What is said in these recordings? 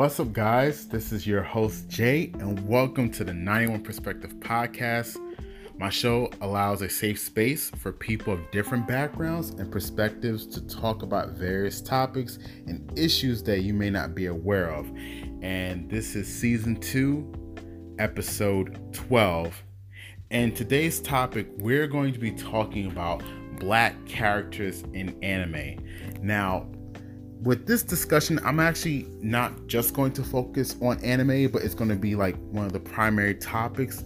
What's up, guys? This is your host, Jay, and welcome to the 91 Perspective Podcast. My show allows a safe space for people of different backgrounds and perspectives to talk about various topics and issues that you may not be aware of. And this is season two, episode 12. And today's topic, we're going to be talking about black characters in anime. Now, with this discussion, I'm actually not just going to focus on anime, but it's going to be like one of the primary topics.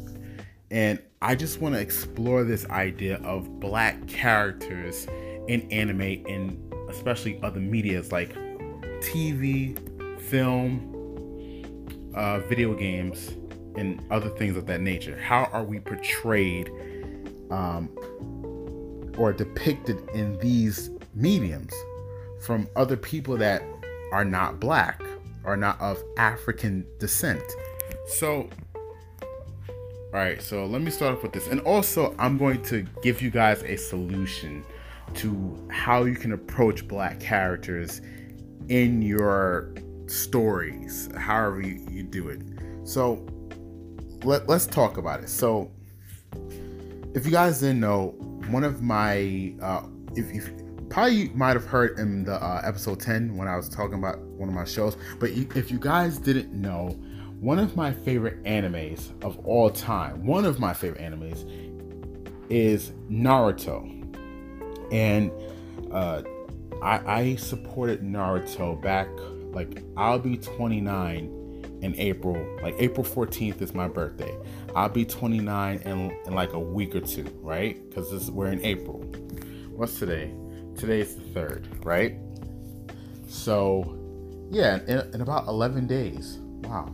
And I just want to explore this idea of black characters in anime and especially other medias like TV, film, uh, video games, and other things of that nature. How are we portrayed um, or depicted in these mediums? From other people that are not black or not of African descent. So, all right, so let me start off with this. And also, I'm going to give you guys a solution to how you can approach black characters in your stories, however you, you do it. So, let, let's talk about it. So, if you guys didn't know, one of my, uh, if, if probably you might have heard in the uh, episode 10 when I was talking about one of my shows. But if you guys didn't know, one of my favorite animes of all time, one of my favorite animes is Naruto. And uh, I, I supported Naruto back, like, I'll be 29 in April. Like, April 14th is my birthday. I'll be 29 in, in like a week or two, right? Because we're in April. What's today? Today's the third, right? So, yeah, in, in about 11 days, wow,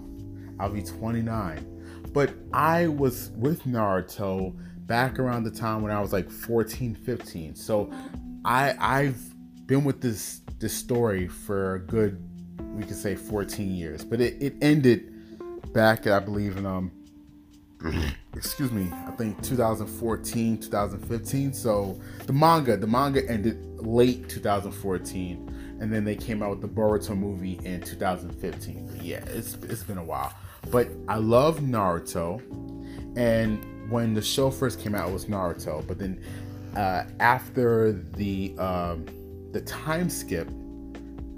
I'll be 29. But I was with Naruto back around the time when I was like 14, 15. So I I've been with this this story for a good we could say 14 years. But it, it ended back I believe in um excuse me, I think 2014, 2015. So the manga, the manga ended late 2014, and then they came out with the Boruto movie in 2015. But yeah, it's it's been a while. But I love Naruto, and when the show first came out, it was Naruto. But then uh, after the um, the time skip,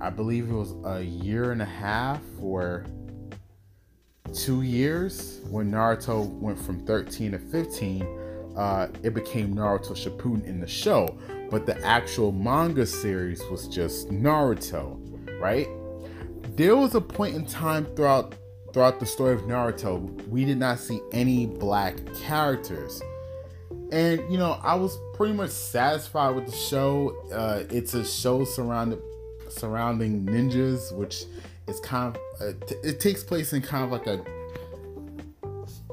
I believe it was a year and a half or two years when Naruto went from 13 to 15. Uh, it became Naruto Shippuden in the show but the actual manga series was just Naruto, right? There was a point in time throughout throughout the story of Naruto, we did not see any black characters. And you know, I was pretty much satisfied with the show. Uh, it's a show surrounded surrounding ninjas, which is kind of uh, it takes place in kind of like a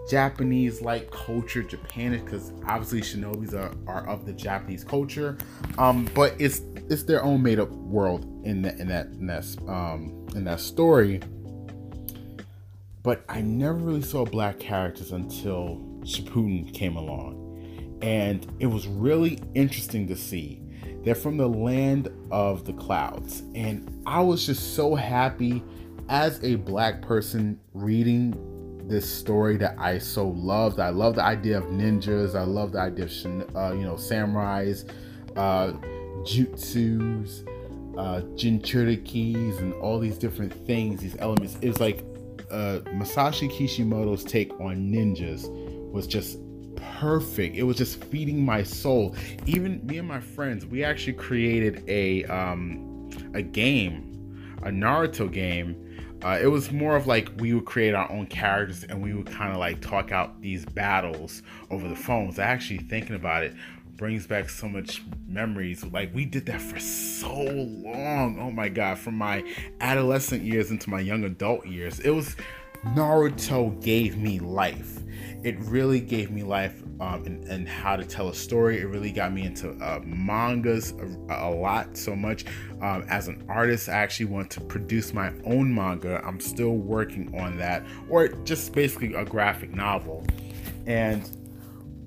Japanese like culture, Japanish, because obviously shinobis are, are of the Japanese culture. Um, but it's it's their own made up world in that in that in that um in that story. But I never really saw black characters until Shippuden came along. And it was really interesting to see. They're from the land of the clouds. And I was just so happy as a black person reading this story that I so loved. I love the idea of ninjas. I love the idea of uh, you know samurais, uh, jutsus, uh, jinchurikis, and all these different things. These elements. It was like uh, Masashi Kishimoto's take on ninjas was just perfect. It was just feeding my soul. Even me and my friends, we actually created a um, a game, a Naruto game uh, it was more of like we would create our own characters and we would kind of like talk out these battles over the phones. Actually, thinking about it brings back so much memories. Like we did that for so long. Oh my god, from my adolescent years into my young adult years. It was Naruto gave me life. It really gave me life um, and, and, how to tell a story. It really got me into uh, mangas a, a, lot, so much. Um, as an artist, I actually want to produce my own manga. I'm still working on that, or just basically a graphic novel. And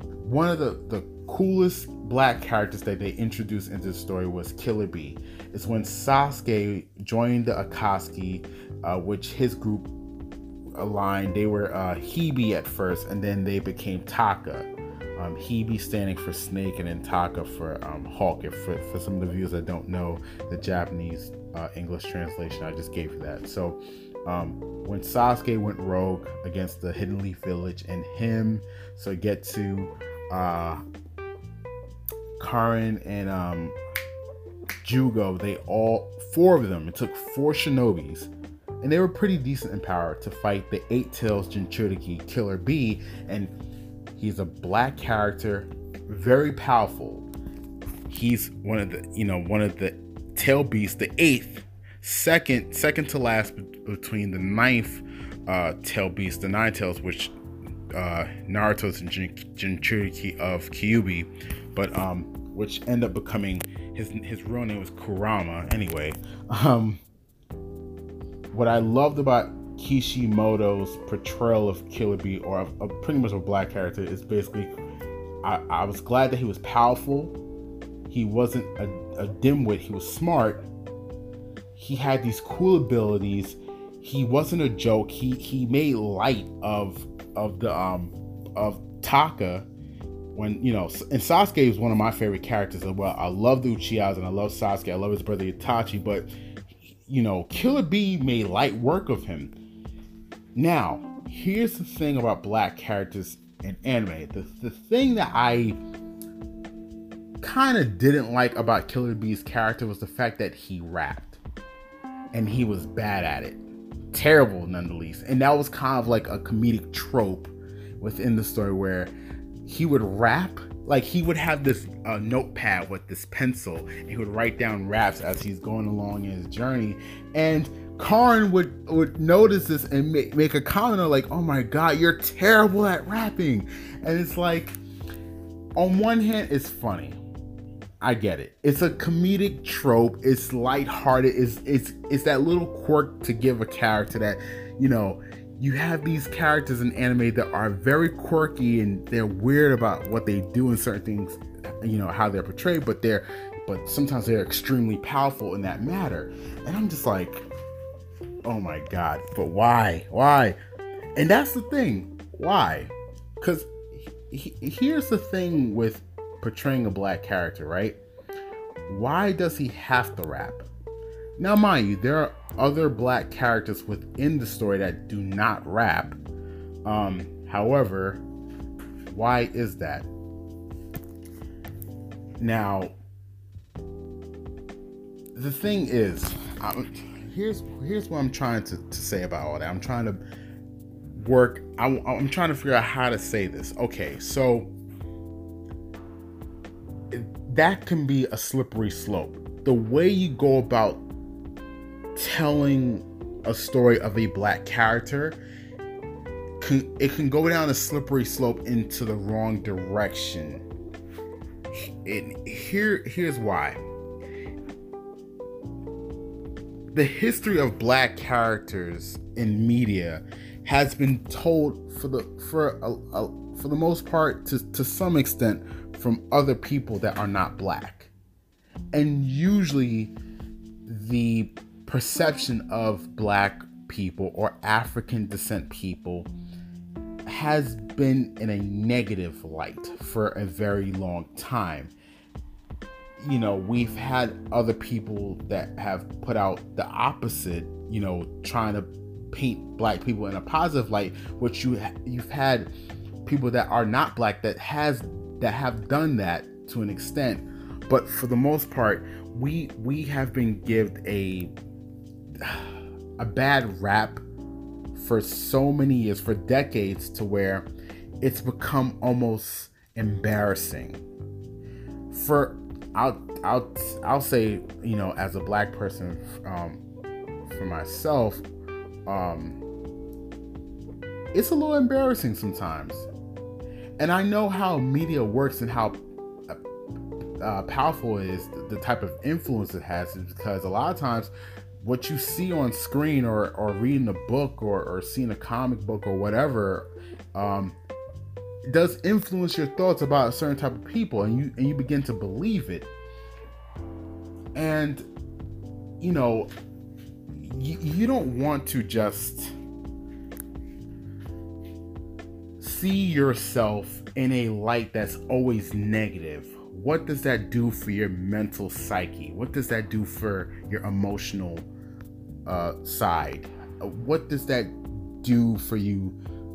one of the, the coolest black characters that they introduced into the story was Killer Bee. It's when Sasuke joined the Akatsuki, uh, which his group aligned. They were uh, Hebi at first, and then they became Taka. Um, Hebi standing for snake, and then Taka for um, hawk. If for, for some of the viewers that don't know the Japanese uh, English translation, I just gave you that. So um, when Sasuke went rogue against the Hidden Leaf Village and him, Suigetsu uh, Karin and um, Jugo, they all four of them. It took four shinobis, and they were pretty decent in power to fight the Eight Tails Jinchuriki Killer Bee, and he's a black character, very powerful. He's one of the you know one of the tail beasts, the eighth, second second to last between the ninth uh, tail beast, the nine tails, which uh, Naruto's Jinchuriki of Kyuubi, but um, which end up becoming his his real name was Kurama. Anyway, um, what I loved about Kishimoto's portrayal of Killer Bee, or of, of pretty much a black character, is basically I, I was glad that he was powerful. He wasn't a, a dimwit. He was smart. He had these cool abilities. He wasn't a joke. He he made light of of the um of Taka when you know and Sasuke is one of my favorite characters as well. I love the Uchihas and I love Sasuke. I love his brother Itachi, but you know, Killer Bee made light work of him. Now, here's the thing about black characters in anime. The the thing that I kind of didn't like about Killer Bee's character was the fact that he rapped and he was bad at it. Terrible nonetheless. And that was kind of like a comedic trope within the story where he would rap like he would have this uh, notepad with this pencil and he would write down raps as he's going along in his journey and Karin would would notice this and make, make a comment of like oh my god you're terrible at rapping and it's like on one hand it's funny I get it. It's a comedic trope. It's lighthearted. It's it's it's that little quirk to give a character that, you know, you have these characters in anime that are very quirky and they're weird about what they do in certain things, you know, how they're portrayed, but they're but sometimes they're extremely powerful in that matter. And I'm just like, oh my god, but why? Why? And that's the thing. Why? Cuz he, here's the thing with portraying a black character, right? Why does he have to rap? Now, mind you, there are other black characters within the story that do not rap. Um, however, why is that? Now, the thing is, I'm, here's here's what I'm trying to, to say about all that. I'm trying to work. I, I'm trying to figure out how to say this. Okay, so that can be a slippery slope. The way you go about telling a story of a black character can, it can go down a slippery slope into the wrong direction. And here here's why. The history of black characters in media has been told for the for a, a, for the most part to, to some extent from other people that are not black. And usually the perception of black people or African descent people has been in a negative light for a very long time. You know, we've had other people that have put out the opposite, you know, trying to paint black people in a positive light, which you you've had people that are not black that has that have done that to an extent, but for the most part, we we have been given a a bad rap for so many years, for decades, to where it's become almost embarrassing. For I'll I'll I'll say you know as a black person um, for myself, um, it's a little embarrassing sometimes, and I know how media works and how uh, powerful is the type of influence it has, because a lot of times what you see on screen or, or reading a book or, or seeing a comic book or whatever, um, does influence your thoughts about a certain type of people and you and you begin to believe it. And you know you, you don't want to just see yourself in a light that's always negative. What does that do for your mental psyche? What does that do for your emotional uh, side. What does that do for you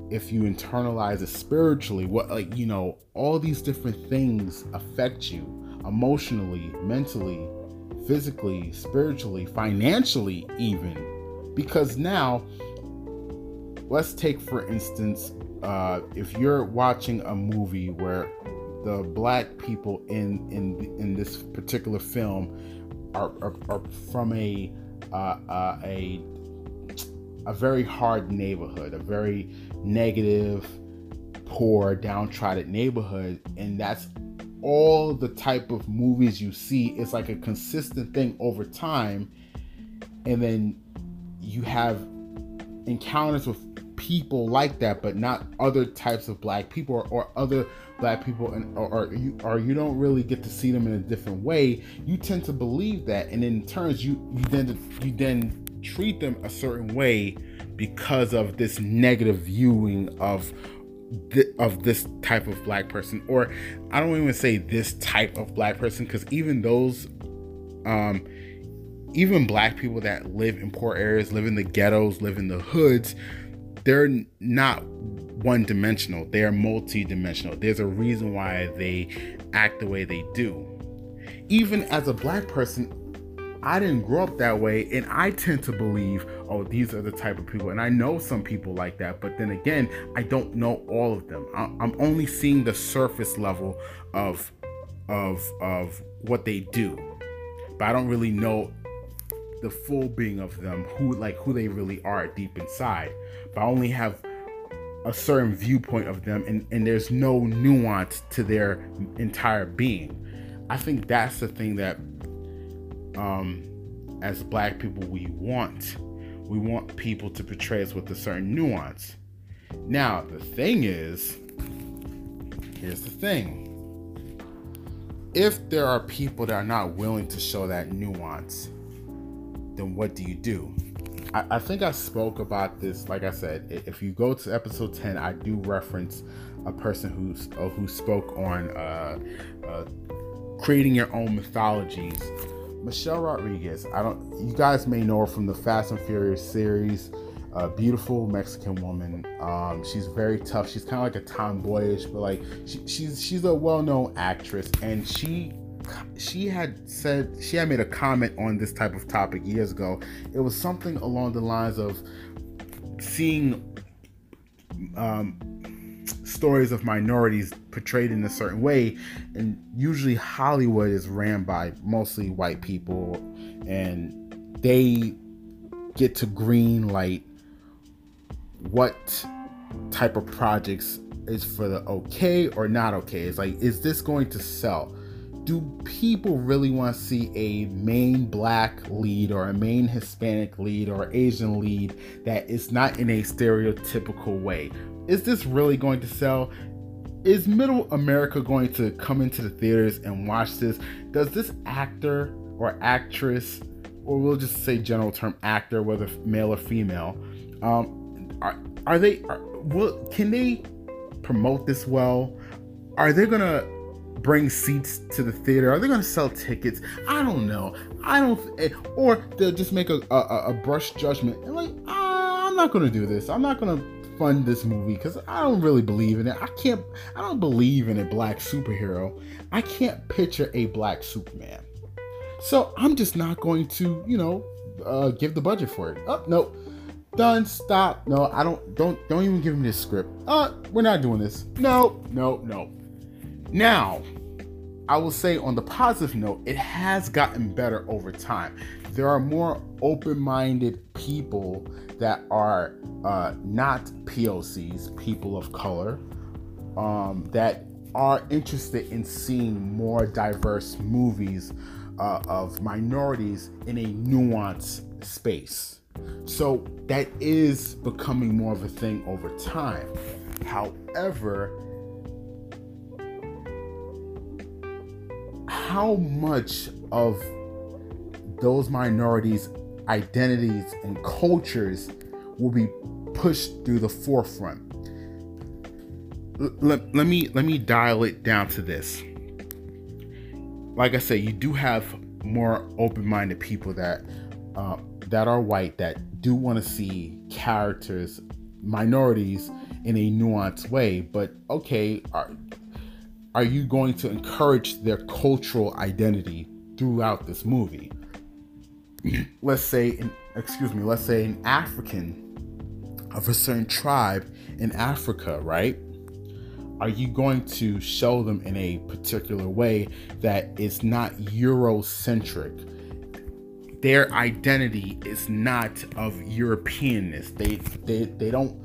if you internalize it spiritually? What like you know all these different things affect you emotionally mentally physically spiritually financially even. Because now let's take for instance uh, if you're watching a movie where the black people in in in this particular film are are, are from a a a very hard neighborhood, a very negative, poor, downtrodden neighborhood, and that's all the type of movies you see. It's like a consistent thing over time, and then you have encounters with people like that, but not other types of black people or, or other black people, and or, or, you or you don't really get to see them in a different way. You tend to believe that, and in turns, you you then you then treat them a certain way because of this negative viewing of th- of this type of black person or I don't even say this type of black person because even those um even black people that live in poor areas live in the ghettos live in the hoods they're not one dimensional they are multi-dimensional there's a reason why they act the way they do even as a black person I didn't grow up that way, and I tend to believe, oh, these are the type of people. And I know some people like that, but then again, I don't know all of them. I'm only seeing the surface level of of of what they do, but I don't really know the full being of them, who like who they really are deep inside. But I only have a certain viewpoint of them, and, and there's no nuance to their entire being. I think that's the thing that um, as black people we want. We want people to portray us with a certain nuance. Now, the thing is, here's the thing. If there are people that are not willing to show that nuance, then what do you do? I, I think I spoke about this. Like I said, if you go to episode 10, I do reference a person who's uh, who spoke on uh, uh, creating your own mythologies Michelle Rodriguez. I don't. You guys may know her from the Fast and Furious series. A beautiful Mexican woman. Um, she's very tough. She's kind of like a tomboyish, but like she, she's she's a well-known actress, and she she had said she had made a comment on this type of topic years ago. It was something along the lines of seeing um, stories of minorities portrayed in a certain way. And usually hollywood is ran by mostly white people and they get to green light what type of projects is for the okay or not okay. It's like is this going to sell do people really want to see a main black lead or a main Hispanic lead or Asian lead that is not in a stereotypical way? is this really going to sell? Is middle America going to come into the theaters and watch this? Does this actor or actress, or we'll just say general term actor, whether male or female, um, are, are they, are, will, can they promote this well? Are they gonna bring seats to the theater? Are they going to sell tickets? I don't know. I don't, eh, or they'll just make a, a, a brush judgment and like, I'm not going to do this. I'm not going to fund this movie because I don't really believe in it. I can't, I don't believe in a black superhero. I can't picture a black Superman. So I'm just not going to, you know, uh, give the budget for it. Oh, no. Done. Stop. No, I don't, don't, don't even give me this script. Uh, we're not doing this. No, no, no. Now, I will say on the positive note, it has gotten better over time. There are more open minded people that are uh, not POCs, people of color, um, that are interested in seeing more diverse movies uh, of minorities in a nuanced space. So that is becoming more of a thing over time. However, how much of those minorities' identities and cultures will be pushed through the forefront. Let, let me let me dial it down to this. Like I said, you do have more open-minded people that uh, that are white that do want to see characters, minorities, in a nuanced way. But okay, are, are you going to encourage their cultural identity throughout this movie? let's say, in, excuse me, let's say an African of a certain tribe in Africa, right? Are you going to show them in a particular way that is not Eurocentric? Their identity is not of Europeanness. They they they don't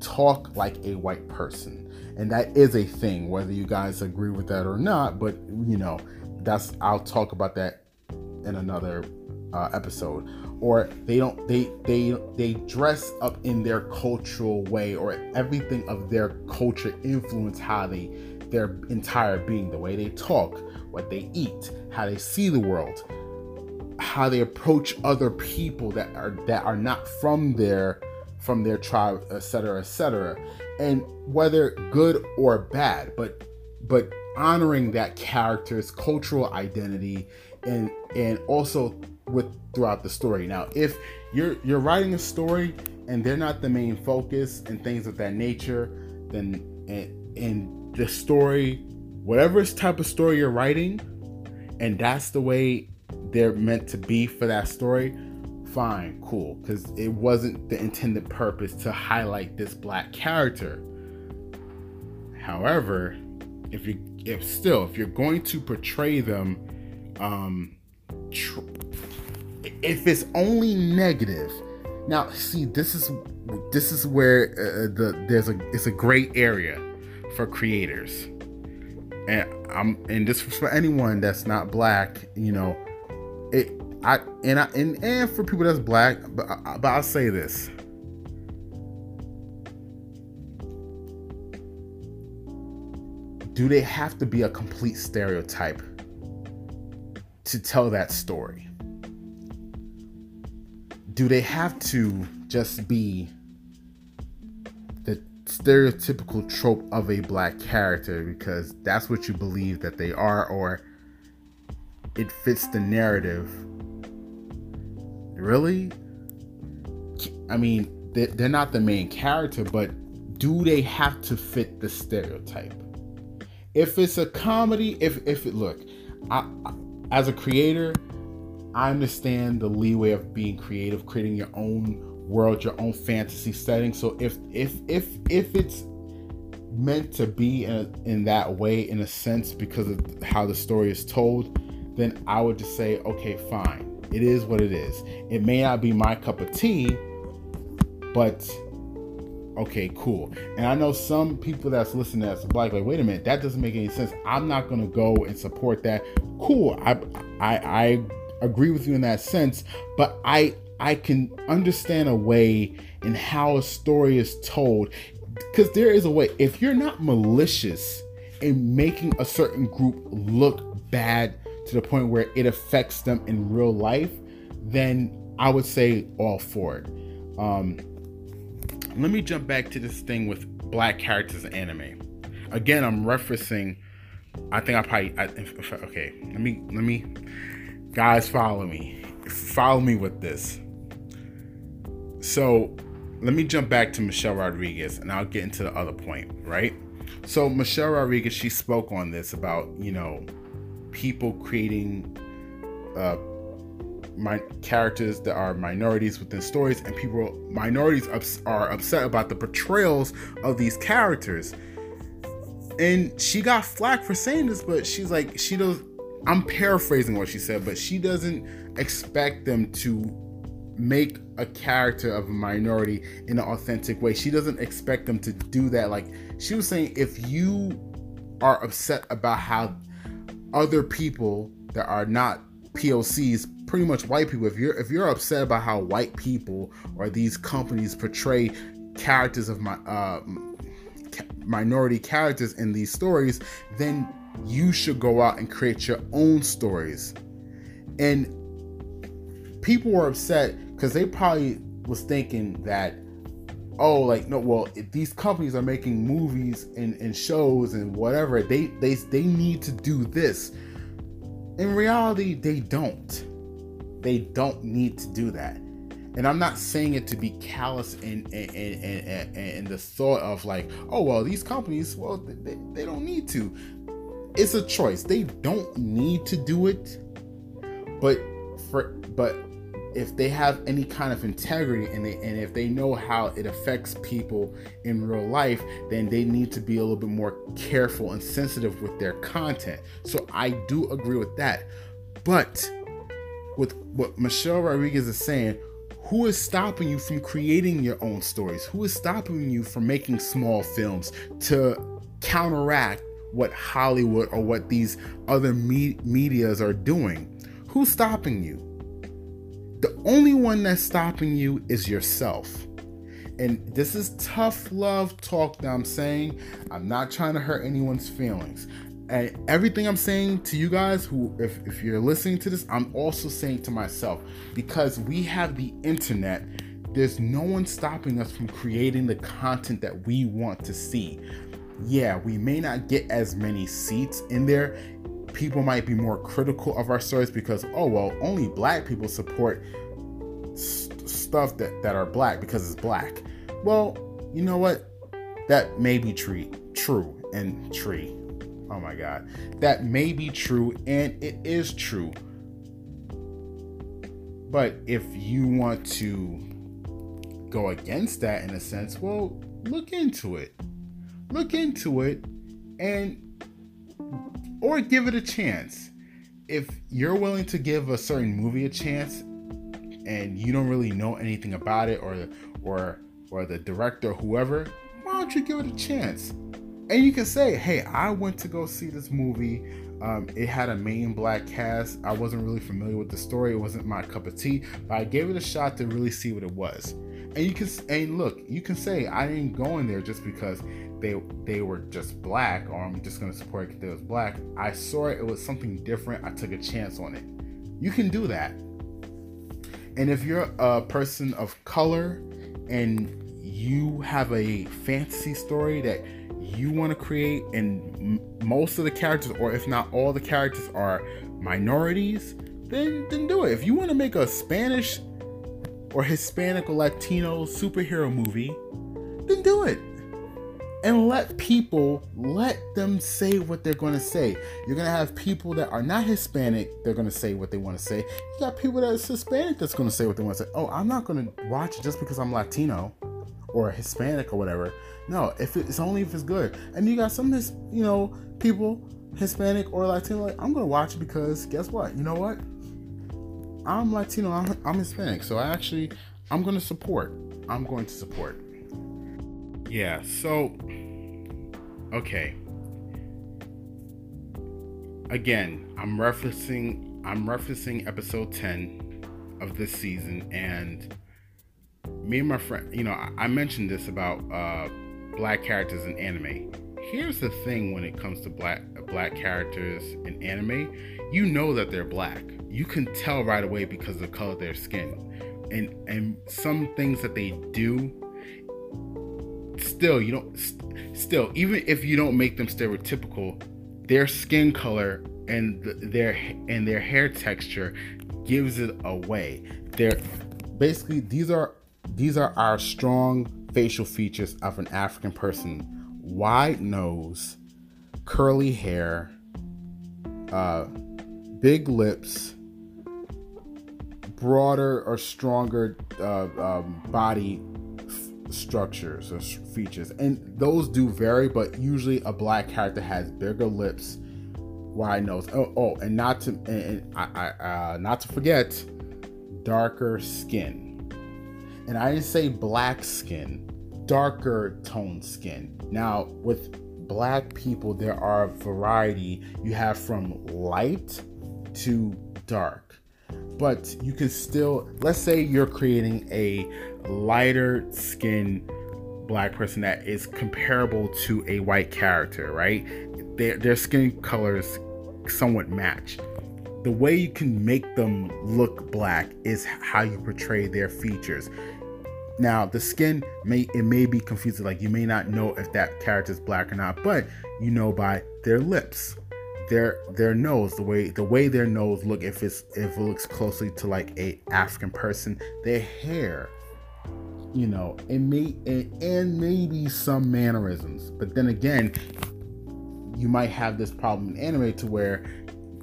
talk like a white person. And that is a thing, whether you guys agree with that or not. But you know, that's I'll talk about that in another uh, episode or they don't they they they dress up in their cultural way or everything of their culture influence how they their entire being the way they talk what they eat how they see the world how they approach other people that are that are not from their from their tribe etc etc and whether good or bad but but honoring that character's cultural identity and and also with throughout the story. Now, if you're you're writing a story and they're not the main focus and things of that nature, then and, and the story, whatever type of story you're writing, and that's the way they're meant to be for that story, fine, cool, because it wasn't the intended purpose to highlight this black character. However, if you if still if you're going to portray them um tr- if it's only negative now see this is this is where uh, the there's a it's a great area for creators and i'm and this for anyone that's not black you know it i and i and, and for people that's black but, but i'll say this do they have to be a complete stereotype to tell that story? Do they have to just be the stereotypical trope of a black character because that's what you believe that they are, or it fits the narrative? Really? I mean, they're not the main character, but do they have to fit the stereotype? If it's a comedy, if if it look, I, as a creator, I understand the leeway of being creative, creating your own world, your own fantasy setting. So if if if if it's meant to be in, a, in that way, in a sense, because of how the story is told, then I would just say, okay, fine. It is what it is. It may not be my cup of tea, but okay, cool. And I know some people that's listening that's black, like, wait a minute, that doesn't make any sense. I'm not gonna go and support that. Cool. I I I agree with you in that sense, but I I can understand a way in how a story is told. Because there is a way. If you're not malicious in making a certain group look bad to the point where it affects them in real life, then I would say all for it. Um, let me jump back to this thing with black characters in anime. Again, I'm referencing. I think I probably. I, if, okay, let me let me. Guys, follow me. Follow me with this. So, let me jump back to Michelle Rodriguez, and I'll get into the other point. Right. So Michelle Rodriguez, she spoke on this about you know people creating uh, my characters that are minorities within stories and people minorities ups, are upset about the portrayals of these characters. And she got flack for saying this but she's like she does i'm paraphrasing what she said but she doesn't expect them to make a character of a minority in an authentic way. She doesn't expect them to do that. Like she was saying if you are upset about how other people that are not POCs pretty much white people if you're if you're upset about how white people or these companies portray characters of my uh, minority characters in these stories then you should go out and create your own stories. And people were upset because they probably was thinking that oh like no well these companies are making movies and, and shows and whatever they they they need to do this. In reality they don't. They don't need to do that. And i'm not saying it to be callous in in, in, in, in the thought of like oh well these companies well they, they don't need to. It's a choice. They don't need to do it. But for but if they have any kind of integrity and and if they know how it affects people in real life, then they need to be a little bit more careful and sensitive with their content. So I do agree with that. But with what Michelle Rodriguez is saying, who is stopping you from creating your own stories? Who is stopping you from making small films to counteract what Hollywood or what these other me- medias are doing? Who's stopping you? The only one that's stopping you is yourself. And this is tough love talk that I'm saying. I'm not trying to hurt anyone's feelings. And everything I'm saying to you guys who if, if you're listening to this, I'm also saying to myself because we have the internet, there's no one stopping us from creating the content that we want to see. Yeah, we may not get as many seats in there people might be more critical of our stories because oh well only black people support st- stuff that, that are black because it's black. Well you know what? That may be true true and tree. Oh my god. That may be true and it is true. But if you want to go against that in a sense well look into it. Look into it and or give it a chance. If you're willing to give a certain movie a chance and you don't really know anything about it or or or the director or whoever, why don't you give it a chance? And you can say, "Hey, I went to go see this movie. Um, it had a main black cast. I wasn't really familiar with the story. It wasn't my cup of tea, but I gave it a shot to really see what it was." And you can and look, you can say I didn't go in there just because they they were just black, or I'm just gonna support it because they was black. I saw it; it was something different. I took a chance on it. You can do that. And if you're a person of color and you have a fantasy story that you want to create, and most of the characters, or if not all the characters, are minorities, then then do it. If you want to make a Spanish or Hispanic or Latino superhero movie, then do it and let people let them say what they're to say. You're to have people that are not Hispanic, they're to say what they want to say. You got people that are Hispanic that's to say what they want to say. Oh, I'm not to watch it just because I'm Latino or Hispanic or whatever. No, if it's only if it's good. And you got some, you know, people Hispanic or Latino. Like, I'm to watch it because guess what? You know what? I'm Latino. I'm, I'm Hispanic, so I actually I'm going to support. I'm going to support. Yeah, so okay. Again, I'm referencing I'm referencing episode 10 of this season and me and my friend, you know, I, I mentioned this about uh black characters in anime. Here's the thing when it comes to black black characters in anime, you know that they're black. You can tell right away because of the color of their skin. And and some things that they do still you don't st- still even if you don't make them stereotypical their skin color and the, their and their hair texture gives it away they're basically these are these are our strong facial features of an african person wide nose curly hair uh, big lips broader or stronger uh, um, body structures or features, and those do vary. But usually, a black character has bigger lips, wide nose. Oh, oh and not to and, and I, I, uh, not to forget, darker skin. And I didn't say black skin, darker toned skin. Now with black people, there are variety. You have from light to dark but you can still let's say you're creating a lighter skin black person that is comparable to a white character, right? their their skin colors somewhat match. The way you can make them look black is how you portray their features. Now, the skin may it may be confusing, like you may not know if that character is black or not, but you know by their lips, their their nose, the way the way their nose look, if it's if it looks closely to like a African person, their hair, you know, it may and, and maybe some mannerisms. But then again, you might have this problem in anime to where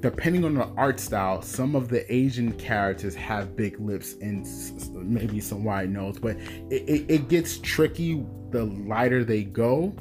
depending on the art style, some of the Asian characters have big lips and maybe some wide nose, but it, it, it, gets tricky the lighter they go.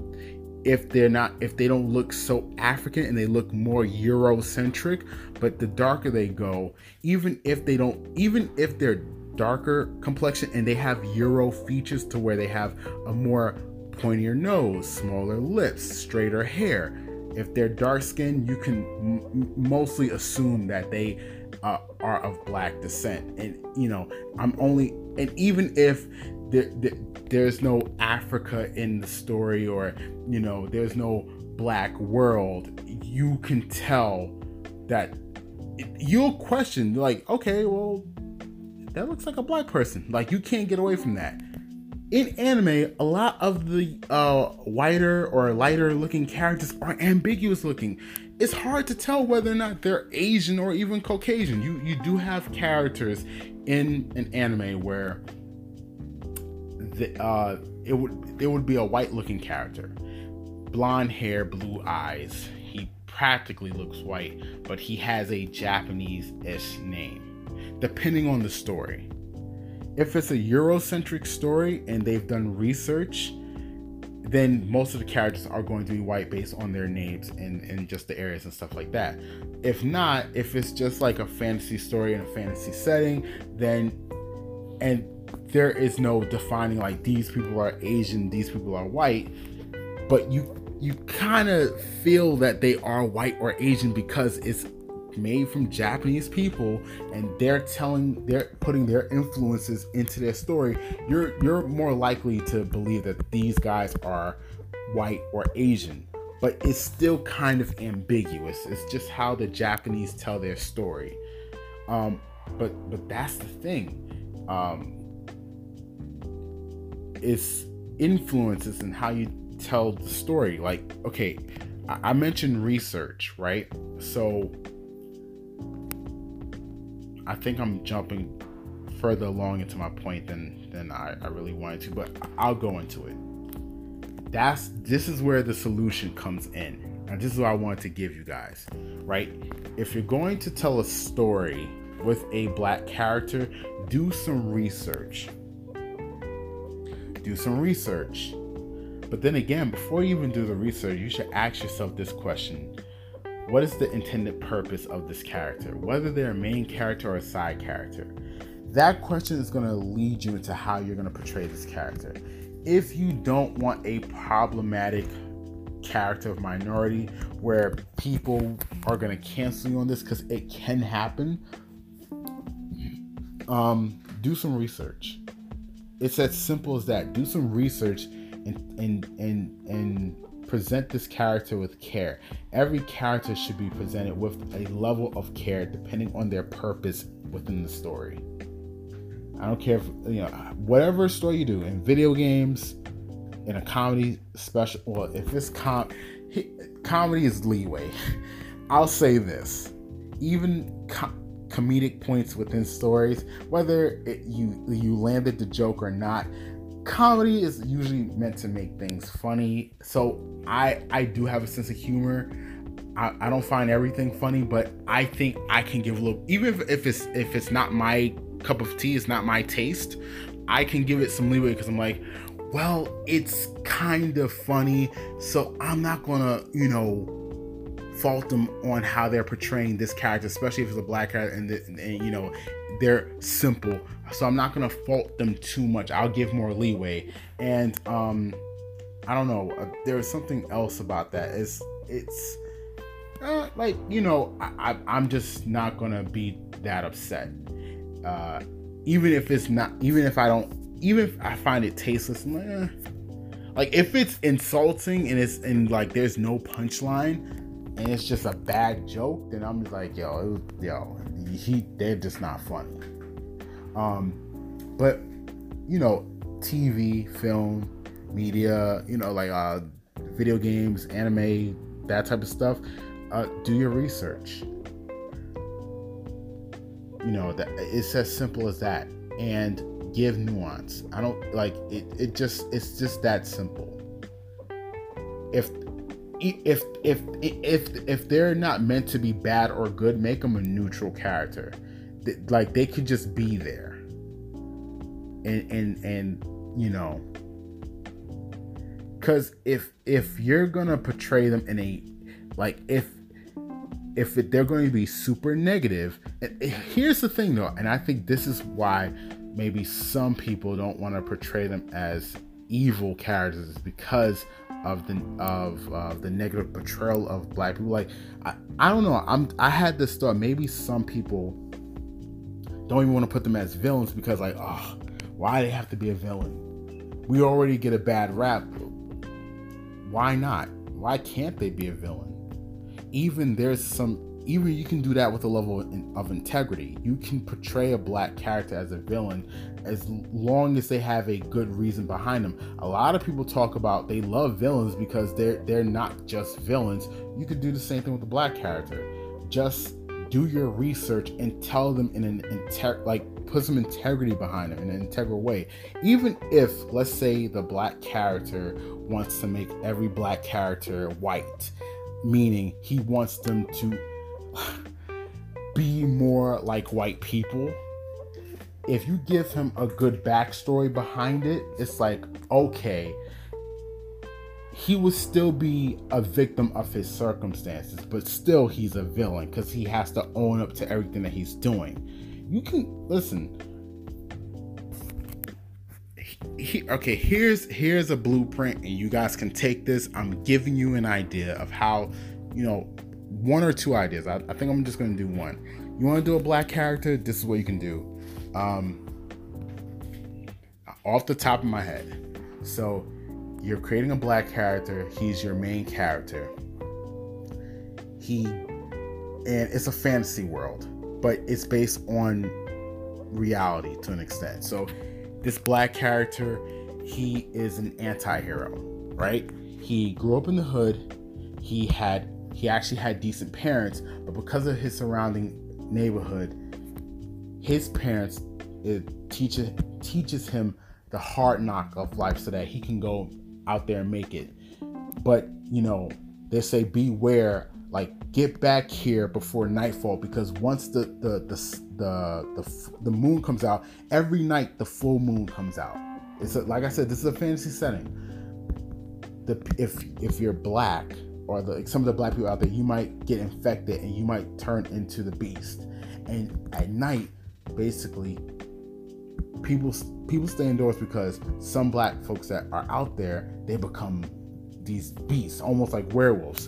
If they're not, if they don't look so African and they look more Eurocentric, but the darker they go, even if they don't, even if they're darker complexion and they have Euro features to where they have a more pointier nose, smaller lips, straighter hair, if they're dark skinned, you can m- mostly assume that they uh, are of black descent. And, you know, I'm only, and even if there, there, there's no Africa in the story or, you know, there's no black world, you can tell that you'll question, like, okay, well, that looks like a black person. Like, you can't get away from that in anime, a lot of the uh, whiter or lighter looking characters are ambiguous looking. It's hard to tell whether or not they're Asian or even Caucasian. You you do have characters in an anime where the, uh, it would it would be a white looking character, blonde hair, blue eyes. He practically looks white, but he has a Japanese-ish name, depending on the story if it's a Eurocentric story and they've done research, then most of the characters are going to be white based on their names and, and just the areas and stuff like that. If not, if it's just like a fantasy story in a fantasy setting, then and there is no defining like these people are Asian, these people are white, but you you kind of feel that they are white or Asian because it's made from Japanese people and they're telling they're putting their influences into their story, you're you're more likely to believe that these guys are white or Asian. But it's still kind of ambiguous. It's just how the Japanese tell their story. Um, but but that's the thing. Um, it's influences and in how you tell the story. Like, okay, I, I mentioned research, right? So I think I'm jumping further along into my point than than I, I really wanted to, but I'll go into it. That's this is where the solution comes in. And this is what I wanted to give you guys, right? If you're going to tell a story with a black character, do some research. Do some research. But then again, before you even do the research, you should ask yourself this question what is the intended purpose of this character, whether they're a main character or a side character. That question is going to lead you into how you're going to portray this character. If you don't want a problematic character of minority where people are going to cancel you on this because it can happen, um, do some research. It's as simple as that. Do some research and and and and present this character with care. Every character should be presented with a level of care depending on their purpose within the story. I don't care if, you know, whatever story you do in video games, in a comedy special, well, if it's com, comedy is leeway. I'll say this, even com- comedic points within stories, whether it, you you landed the joke or not, comedy is usually meant to make things funny. So I I do have a sense of humor. I, I don't find everything funny, but I think I can give a little even if, if it's if it's not my cup of tea, it's not my taste, I can give it some leeway because I'm like, well, it's kind of funny, so I'm not gonna, you know, fault them on how they're portraying this character, especially if it's a black character and, the, and you know they're simple. So I'm not gonna fault them too much. I'll give more leeway. And um, I don't know. Uh, there's something else about that. It's it's uh, like you know I, I am just not gonna be that upset. Uh, even if it's not, even if I don't, even if I find it tasteless, like, eh. like if it's insulting and it's and like there's no punchline, and it's just a bad joke, then I'm just like, yo, it was, yo, he they're just not funny. Um, but you know, TV, film, media, you know, like uh, video games, anime, that type of stuff. Uh, do your research. You know, that it's as simple as that, and give nuance. I don't like it. It just it's just that simple. If if if if if they're not meant to be bad or good, make them a neutral character. Like they could just be there. And and and you know, because if if you're gonna portray them in a like if if it, they're going to be super negative and eh, here's the thing though and i think this is why maybe some people don't want to portray them as evil characters because of the of uh, the negative portrayal of black people. Like I, I don't know. I'm I had this thought. Maybe some people don't even want to put them as villains because like, oh, why they have to be a villain? We already get a bad rap. Why not? Why can't they be a villain? Even there's some even you can do that with a level of integrity. You can portray a black character as a villain as long as they have a good reason behind them. A lot of people talk about they love villains because they're they're not just villains. You could do the same thing with a black character. Just do your research and tell them in an inter like put some integrity behind them in an integral way. Even if let's say the black character wants to make every black character white, meaning he wants them to be more like white people. If you give him a good backstory behind it, it's like, okay, he would still be a victim of his circumstances, but still he's a villain because he has to own up to everything that he's doing. You can listen. He, okay, here's here's a blueprint, and you guys can take this. I'm giving you an idea of how, you know, one or two ideas. I, I think I'm just going to do one. You want to do a black character? This is what you can do. Um, off the top of my head. So you're creating a black character. He's your main character. He, and it's a fantasy world, but it's based on reality to an extent. So this black character, he is an anti-hero, right? He grew up in the hood. He had he actually had decent parents, but because of his surrounding neighborhood, his parents it teaches teaches him the hard knock of life so that he can go out there and make it. But you know, they say beware, like get back here before nightfall because once the the the the the, the moon comes out, every night the full moon comes out. It's a, like I said, this is a fantasy setting. The if if you're black or the, some of the black people out there, you might get infected and you might turn into the beast. And at night, basically, people people stay indoors because some black folks that are out there they become these beasts, almost like werewolves,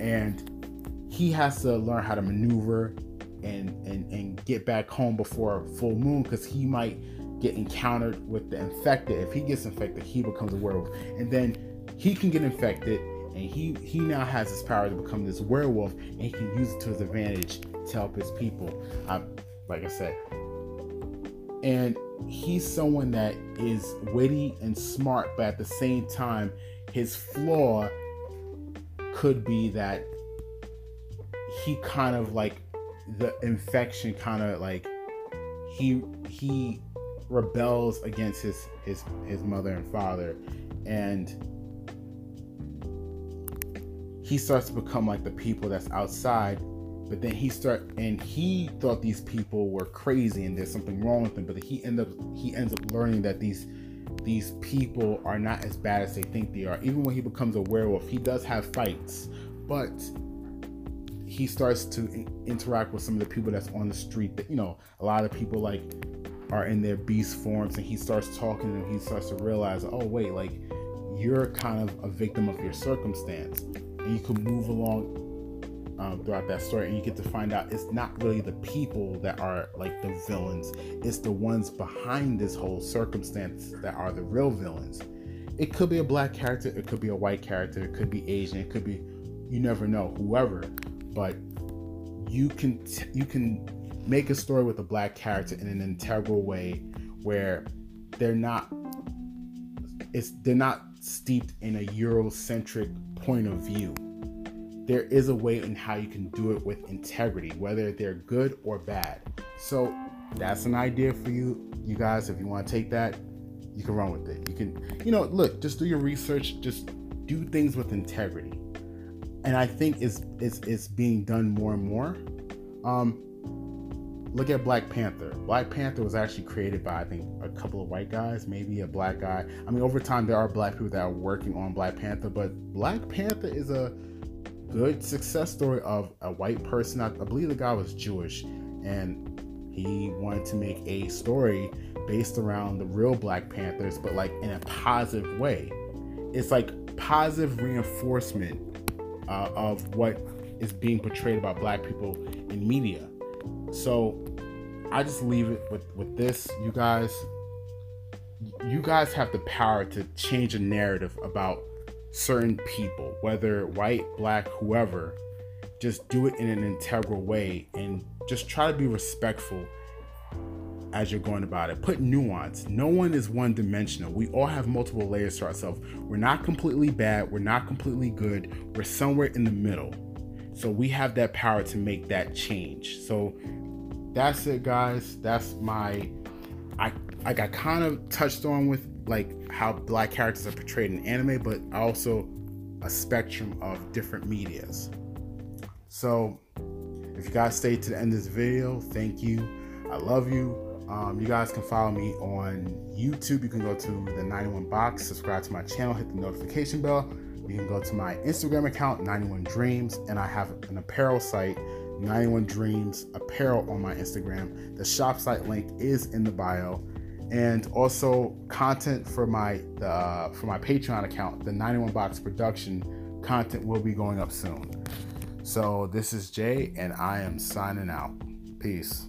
and he has to learn how to maneuver and and and get back home before full moon because he might get encountered with the infected. If he gets infected, he becomes a werewolf, and then he can get infected and he he now has this power to become this werewolf and he can use it to his advantage to help his people. Um, like i said. And he's someone that is witty and smart but at the same time his flaw could be that he kind of like the infection kind of like he he rebels against his his his mother and father. And he starts to become like the people that's outside but then he start and he thought these people were crazy and there's something wrong with them but he end up he ends up learning that these these people are not as bad as they think they are. Even when he becomes a werewolf he does have fights but he starts to interact with some of the people that's on the street that you know a lot of people like are in their beast forms and he starts talking and he starts to realize oh wait like you're kind of a victim of your circumstance you can move along um, throughout that story and you get to find out it's not really the people that are like the villains. It's the ones behind this whole circumstance that are the real villains. It could be a black character it could be a white character it could be asian it could be you never know, whoever, but you can t- you can make a story with a black character in an integral way where they're not it's they're not steeped in a Eurocentric point of view. There is a way in how you can do it with integrity, whether they're good or bad. So that's an idea for you, you guys. If you want to take that, you can run with it. You can, you know, look, just do your research, just do things with integrity. And I think it's it's, it's being done more and more. Um, look at Black Panther. Black Panther was actually created by I think a couple of white guys, maybe a black guy. I mean, over time there are black people that are working on Black Panther, but Black Panther is a good success story of a white person. I, I believe the guy was Jewish, and he wanted to make a story based around the real Black Panthers, but like in a positive way. It's like positive reinforcement uh, of what is being portrayed about Black people in media. So I just leave it with with this, you guys. You guys have the power to change a narrative about certain people, whether white, black, whoever. Just do it in an integral way and just try to be respectful as you're going about it. Put nuance. No one is one dimensional. We all have multiple layers to ourselves. We're not completely bad. We're not completely good. We're somewhere in the middle. So we have that power to make that change. So that's it, guys. That's my I like I kind of touched on with like how black characters are portrayed in anime, but also a spectrum of different medias. So if you guys stayed to the end of this video, thank you. I love you. Um, you guys can follow me on YouTube. You can go to the 91 Box, subscribe to my channel, hit the notification bell. You can go to my Instagram account, 91 Dreams, and I have an apparel site, 91 Dreams Apparel on my Instagram. The shop site link is in the bio. And also content for my uh, for my Patreon account, the 91 Box Production content will be going up soon. So this is Jay, and I am signing out. Peace.